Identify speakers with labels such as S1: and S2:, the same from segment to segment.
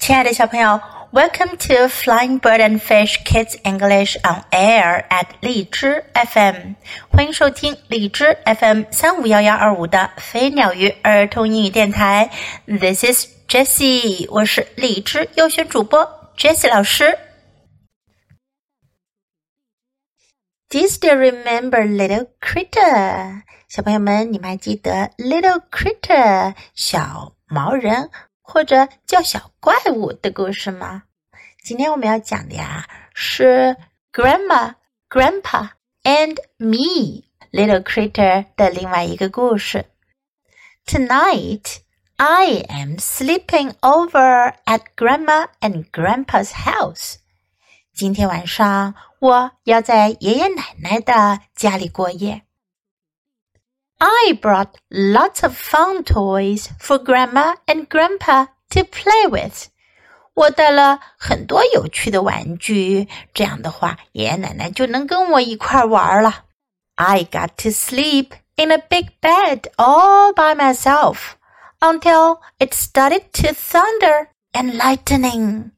S1: 亲爱的小朋友，Welcome to Flying Bird and Fish Kids English on Air at 荔枝 FM，欢迎收听荔枝 FM 三五幺幺二五的飞鸟鱼儿童英语电台。This is Jessie，我是荔枝优选主播 Jessie 老师。Do you still remember Little Critter？小朋友们，你们还记得 Little Critter 小毛人？ 或者叫小怪物的故事吗？今天我们要讲的呀是 Grandma、Grandpa and Me Little Critter 的另外一个故事。Tonight I am sleeping over at Grandma and Grandpa's house。今天晚上我要在爷爷奶奶的家里过夜。I brought lots of fun toys for Grandma and Grandpa to play with. 我带了很多有趣的玩具，这样的话，爷爷奶奶就能跟我一块玩了。I got to sleep in a big bed all by myself until it started to thunder and lightning.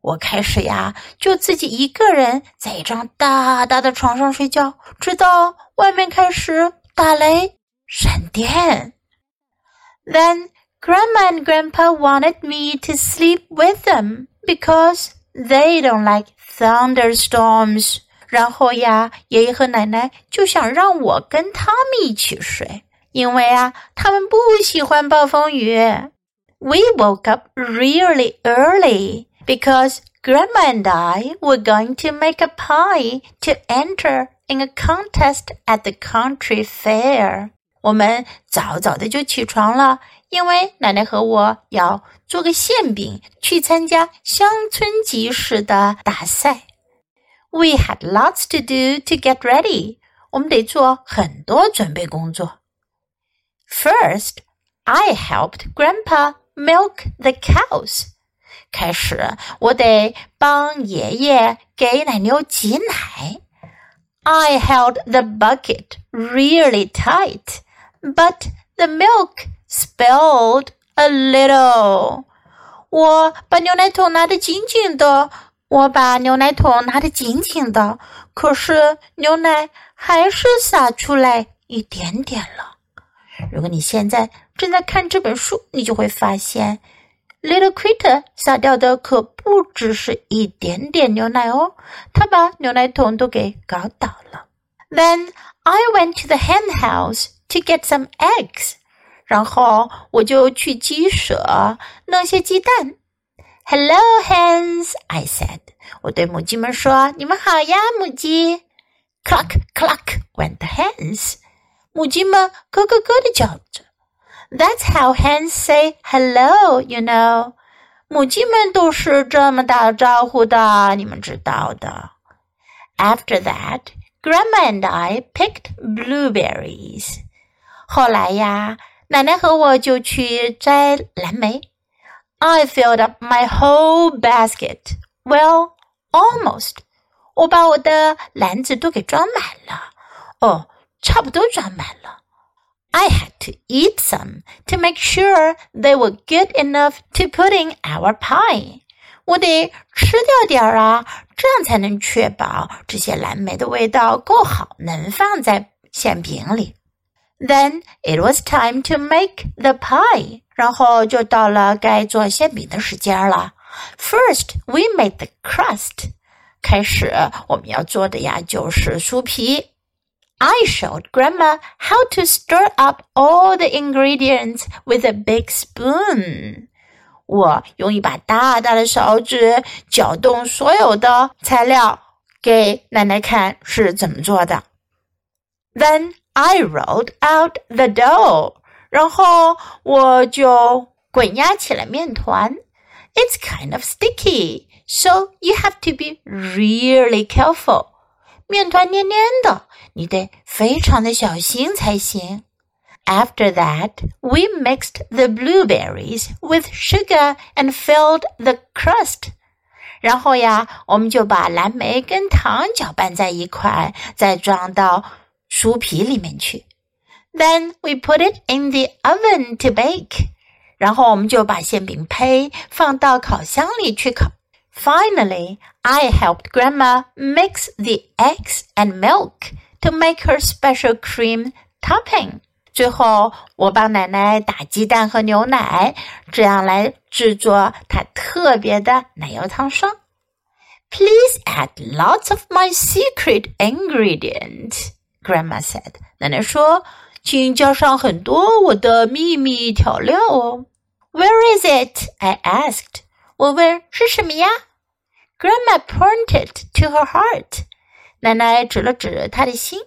S1: 我开始呀，就自己一个人在一张大大的床上睡觉，直到外面开始 打雷、闪电。Then Grandma and Grandpa wanted me to sleep with them because they don't like thunderstorms. 然后呀，爷爷和奶奶就想让我跟他们一起睡，因为啊，他们不喜欢暴风雨。We woke up really early because Grandma and I were going to make a pie to enter in a contest at the country fair. 我们早早的就起床了，因为奶奶和我要做个馅饼去参加乡村集市的大赛。We had lots to do to get ready。我们得做很多准备工作。First, I helped Grandpa milk the cows。开始，我得帮爷爷给奶牛挤奶。 I held the bucket really tight but the milk spilled a little. 我把牛奶桶拿得紧紧的，我把牛奶桶拿得紧紧的，可是牛奶还是洒出来一点点了。如果你现在正在看这本书，你就会发现，Little Critter 洒掉的可不只是一点点牛奶哦，他把牛奶桶都给搞倒了。Then I went to the hen house to get some eggs，然后我就去鸡舍弄些鸡蛋。Hello, hens, I said. 我对母鸡们说：“你们好呀，母鸡。” Cluck, cluck went the hens. 母鸡们咯咯咯的叫。That's how hens say hello, you know. 母鸡们都是这么打招呼的，你们知道的。After that, Grandma and I picked blueberries. 后来呀，奶奶和我就去摘蓝莓。I filled up my whole basket. Well, almost. 我把我的篮子都给装满了。哦，差不多装满了。 I had to eat some to make sure they were good enough to put in our pie. 我得吃掉点儿啊，这样才能确保这些蓝莓的味道够好，能放在馅饼里。then it was time to make the pie. 然后就到了该做馅饼的时间了。First, we made the crust. 开始我们要做的呀就是酥皮。 I showed Grandma how to stir up all the ingredients with a big spoon. 我用一把大大的勺子搅动所有的材料，给奶奶看是怎么做的。Then I rolled out the dough，然后我就滚压起来面团。It's kind of sticky, so you have to be really careful。 面团黏黏的，你得非常的小心才行。After that, we mixed the blueberries with sugar and filled the crust. 然后呀，我们就把蓝莓跟糖搅拌在一块，再装到酥皮里面去。Then we put it in the oven to bake，然后我们就把馅饼胚放到烤箱里去烤。Finally, I helped Grandma mix the eggs and milk to make her special cream topping. 最后，我帮奶奶打鸡蛋和牛奶，这样来制作她特别的奶油汤霜。Please add lots of my secret ingredient, Grandma said. 奶奶说。请加上很多我的秘密调料哦。Where is it? I asked. 我问是什么呀？Grandma pointed to her heart. 奶奶指了指她的心。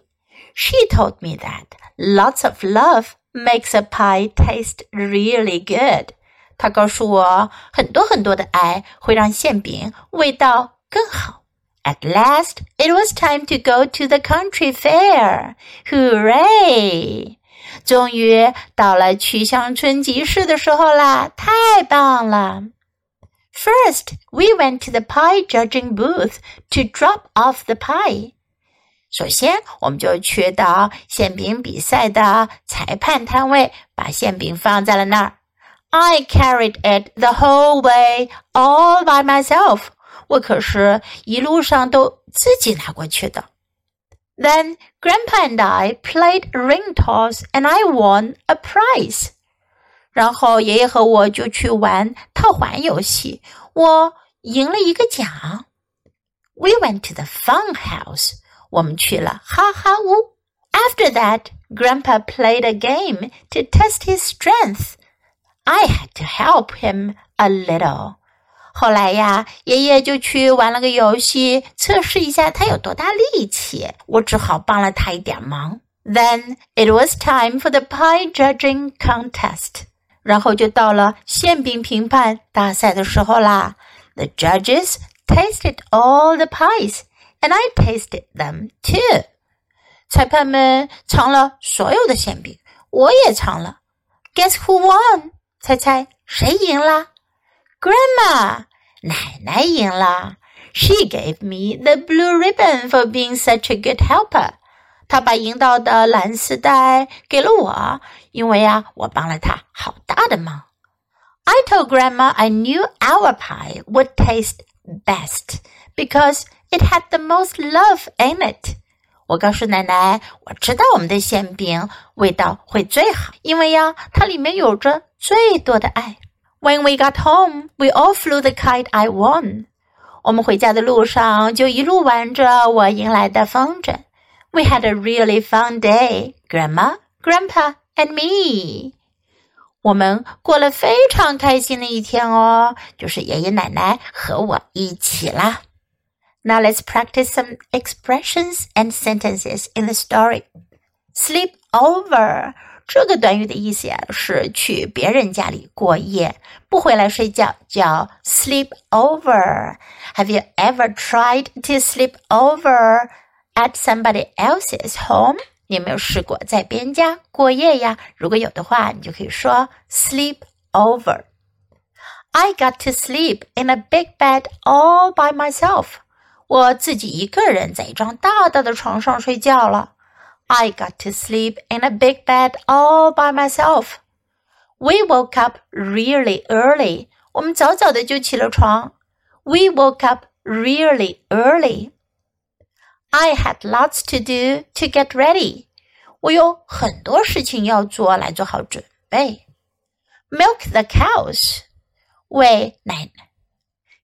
S1: She told me that lots of love makes a pie taste really good. 她告诉我，很多很多的爱会让馅饼味道更好。At last, it was time to go to the country fair. Hooray! 终于到了去乡村集市的时候啦！太棒了 ！First, we went to the pie judging booth to drop off the pie. 首先，我们就去到馅饼比赛的裁判摊位，把馅饼放在了那儿。I carried it the whole way all by myself. 我可是一路上都自己拿过去的。Then Grandpa and I played ring toss, and I won a prize. 然后爷爷和我就去玩套环游戏，我赢了一个奖。We went to the fun house. 我们去了哈哈屋。After that, Grandpa played a game to test his strength. I had to help him a little. 后来呀，爷爷就去玩了个游戏，测试一下他有多大力气。我只好帮了他一点忙。Then it was time for the pie judging contest。然后就到了馅饼评判大赛的时候啦。The judges tasted all the pies, and I tasted them too。裁判们尝了所有的馅饼，我也尝了。Guess who won？猜猜谁赢啦？Grandma，奶奶赢了。She gave me the blue ribbon for being such a good helper。他把赢到的蓝丝带给了我，因为呀，我帮了他好大的忙。I told Grandma I knew our pie would taste best because it had the most love in it。我告诉奶奶，我知道我们的馅饼味道会最好，因为呀，它里面有着最多的爱。when we got home, we all flew the kite I won. 我们回家的路上就一路玩着我赢来的风筝。We had a really fun day, Grandma, Grandpa, and me. 我们过了非常开心的一天哦，就是爷爷奶奶和我一起啦。Now let's practice some expressions and sentences in the story. Sleep over 这个短语的意思呀，是去别人家里过夜，不回来睡觉，叫 sleep over。Have you ever tried to sleep over at somebody else's home？你有没有试过在别人家过夜呀？如果有的话，你就可以说 sleep over。I got to sleep in a big bed all by myself。我自己一个人在一张大大的床上睡觉了。I got to sleep in a big bed all by myself. We woke up really early. 我们早早的就起了床。We woke up really early. I had lots to do to get ready. 我有很多事情要做来做好准备。Milk the cows. 喂奶，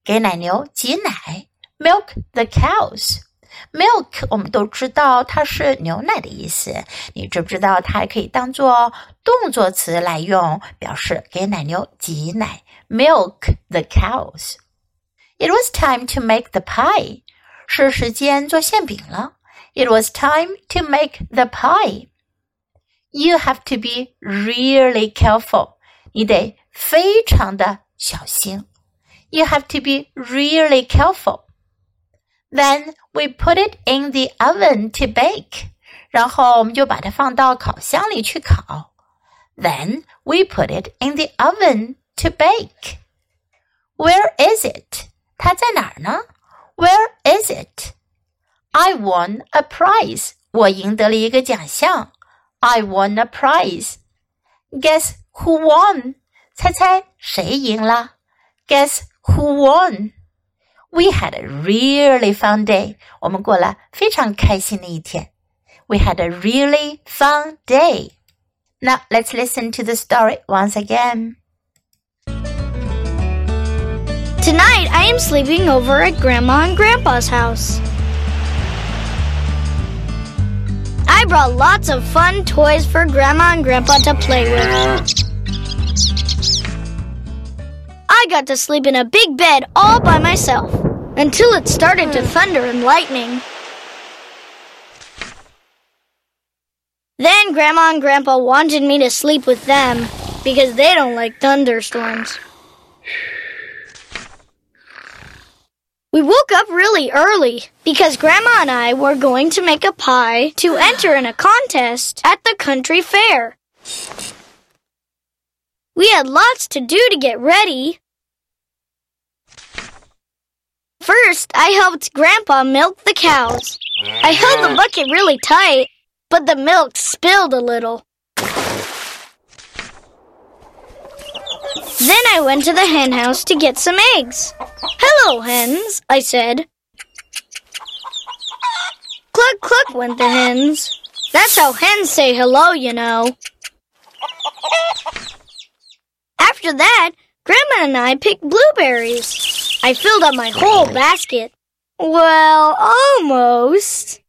S1: 给奶牛挤奶。Milk the cows. Milk，我们都知道它是牛奶的意思。你知不知道它还可以当做动作词来用，表示给奶牛挤奶？Milk the cows. It was time to make the pie. 是时间做馅饼了。It was time to make the pie. You have to be really careful. 你得非常的小心。You have to be really careful. Then we put it in the oven to bake. 然后我们就把它放到烤箱里去烤。Then we put it in the oven to bake. Where is it? 它在哪儿呢 ？Where is it? I won a prize. 我赢得了一个奖项。I won a prize. Guess who won? 猜猜谁赢了？Guess who won? We had a really fun day. 我们过了非常开心的一天。We had a really fun day. Now let's listen to the story once again.
S2: Tonight I am sleeping over at Grandma and Grandpa's house. I brought lots of fun toys for Grandma and Grandpa to play with. I got to sleep in a big bed all by myself until it started to thunder and lightning. Then Grandma and Grandpa wanted me to sleep with them because they don't like thunderstorms. We woke up really early because Grandma and I were going to make a pie to enter in a contest at the country fair. We had lots to do to get ready. First, I helped Grandpa milk the cows. I held the bucket really tight, but the milk spilled a little. Then I went to the hen house to get some eggs. Hello, hens, I said. Cluck, cluck went the hens. That's how hens say hello, you know. After that, Grandma and I picked blueberries. I filled up my whole basket. Well, almost.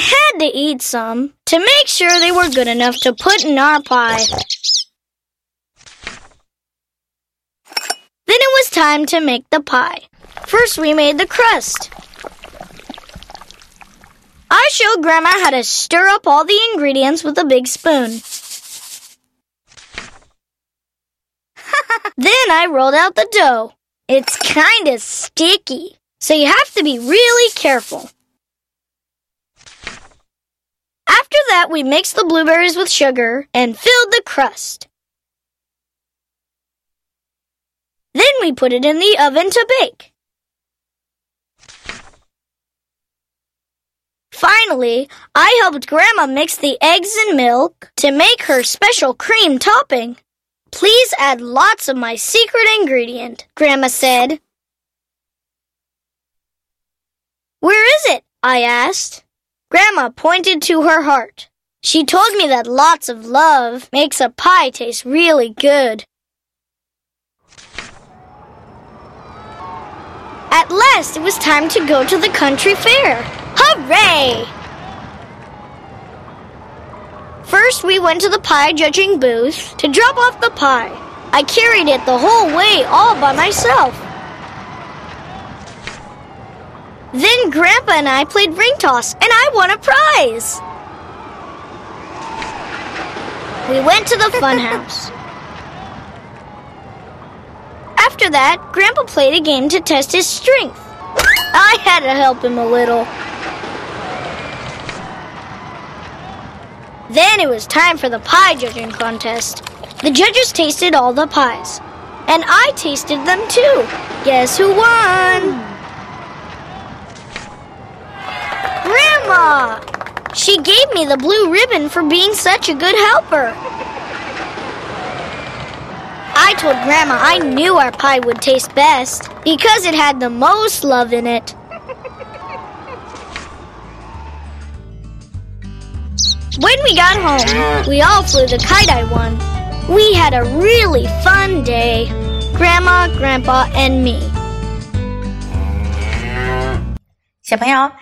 S2: Had to eat some to make sure they were good enough to put in our pie. Then it was time to make the pie. First, we made the crust. I showed Grandma how to stir up all the ingredients with a big spoon. then I rolled out the dough. It's kinda sticky, so you have to be really careful. After that, we mixed the blueberries with sugar and filled the crust. Then we put it in the oven to bake. Finally, I helped Grandma mix the eggs and milk to make her special cream topping. Please add lots of my secret ingredient, Grandma said. Where is it? I asked. Grandma pointed to her heart. She told me that lots of love makes a pie taste really good. At last, it was time to go to the country fair. Hooray! First, we went to the pie judging booth to drop off the pie. I carried it the whole way all by myself. Then Grandpa and I played ring toss, and I won a prize. We went to the funhouse. After that, Grandpa played a game to test his strength. I had to help him a little. Then it was time for the pie judging contest. The judges tasted all the pies, and I tasted them too. Guess who won? Grandma! She gave me the blue ribbon for being such a good helper. I told Grandma I knew our pie would taste best because it had the most love in it. When we got home, we all flew the kite I won. We had a really fun day. Grandma, Grandpa, and me.
S1: 小朋友，